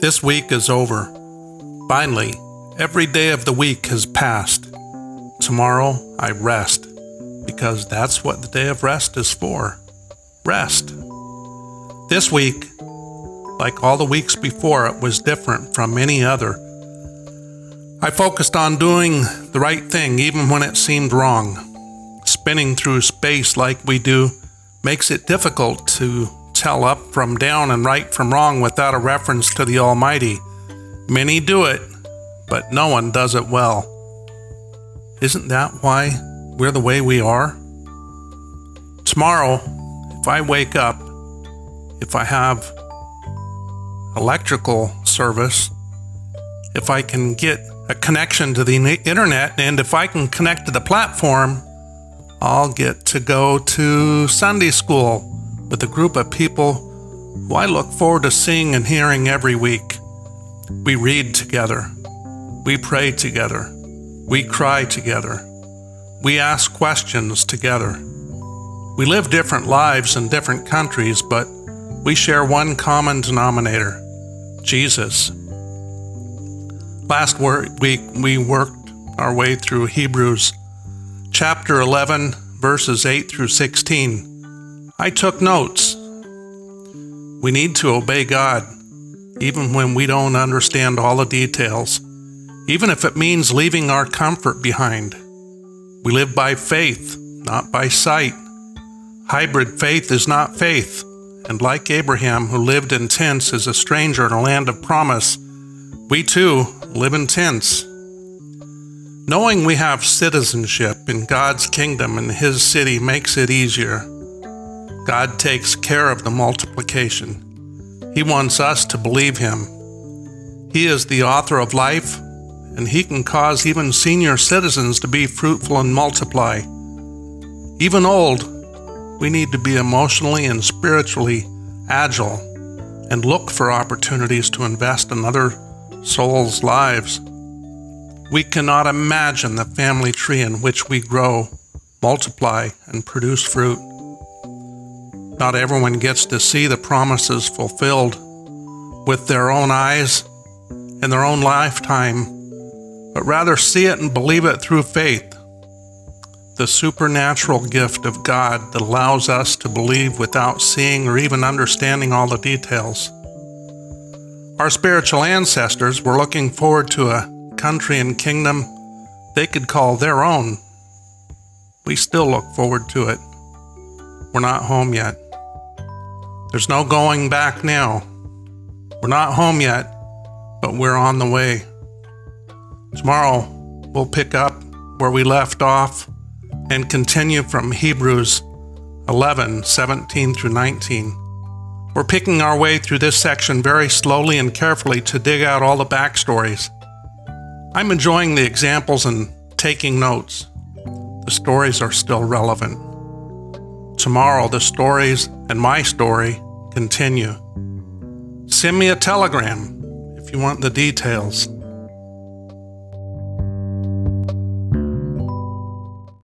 This week is over. Finally, every day of the week has passed. Tomorrow I rest, because that's what the day of rest is for. Rest. This week, like all the weeks before, it was different from any other. I focused on doing the right thing even when it seemed wrong. Spinning through space like we do makes it difficult to tell up from down and right from wrong without a reference to the Almighty. Many do it, but no one does it well. Isn't that why we're the way we are? Tomorrow, if I wake up, if I have electrical service, if I can get a connection to the internet, and if I can connect to the platform, I'll get to go to Sunday school with a group of people who I look forward to seeing and hearing every week. We read together. We pray together. We cry together. We ask questions together. We live different lives in different countries, but we share one common denominator Jesus. Last week, we worked our way through Hebrews chapter 11, verses 8 through 16. I took notes. We need to obey God, even when we don't understand all the details, even if it means leaving our comfort behind. We live by faith, not by sight. Hybrid faith is not faith, and like Abraham, who lived in tents as a stranger in a land of promise, we too live in tents. Knowing we have citizenship in God's kingdom and His city makes it easier. God takes care of the multiplication. He wants us to believe Him. He is the author of life, and He can cause even senior citizens to be fruitful and multiply. Even old, we need to be emotionally and spiritually agile and look for opportunities to invest in other souls' lives. We cannot imagine the family tree in which we grow, multiply, and produce fruit. Not everyone gets to see the promises fulfilled with their own eyes in their own lifetime, but rather see it and believe it through faith. The supernatural gift of God that allows us to believe without seeing or even understanding all the details. Our spiritual ancestors were looking forward to a country and kingdom they could call their own. We still look forward to it. We're not home yet. There's no going back now. We're not home yet, but we're on the way. Tomorrow, we'll pick up where we left off and continue from Hebrews 11 17 through 19. We're picking our way through this section very slowly and carefully to dig out all the backstories. I'm enjoying the examples and taking notes. The stories are still relevant. Tomorrow, the stories and my story continue. Send me a telegram if you want the details.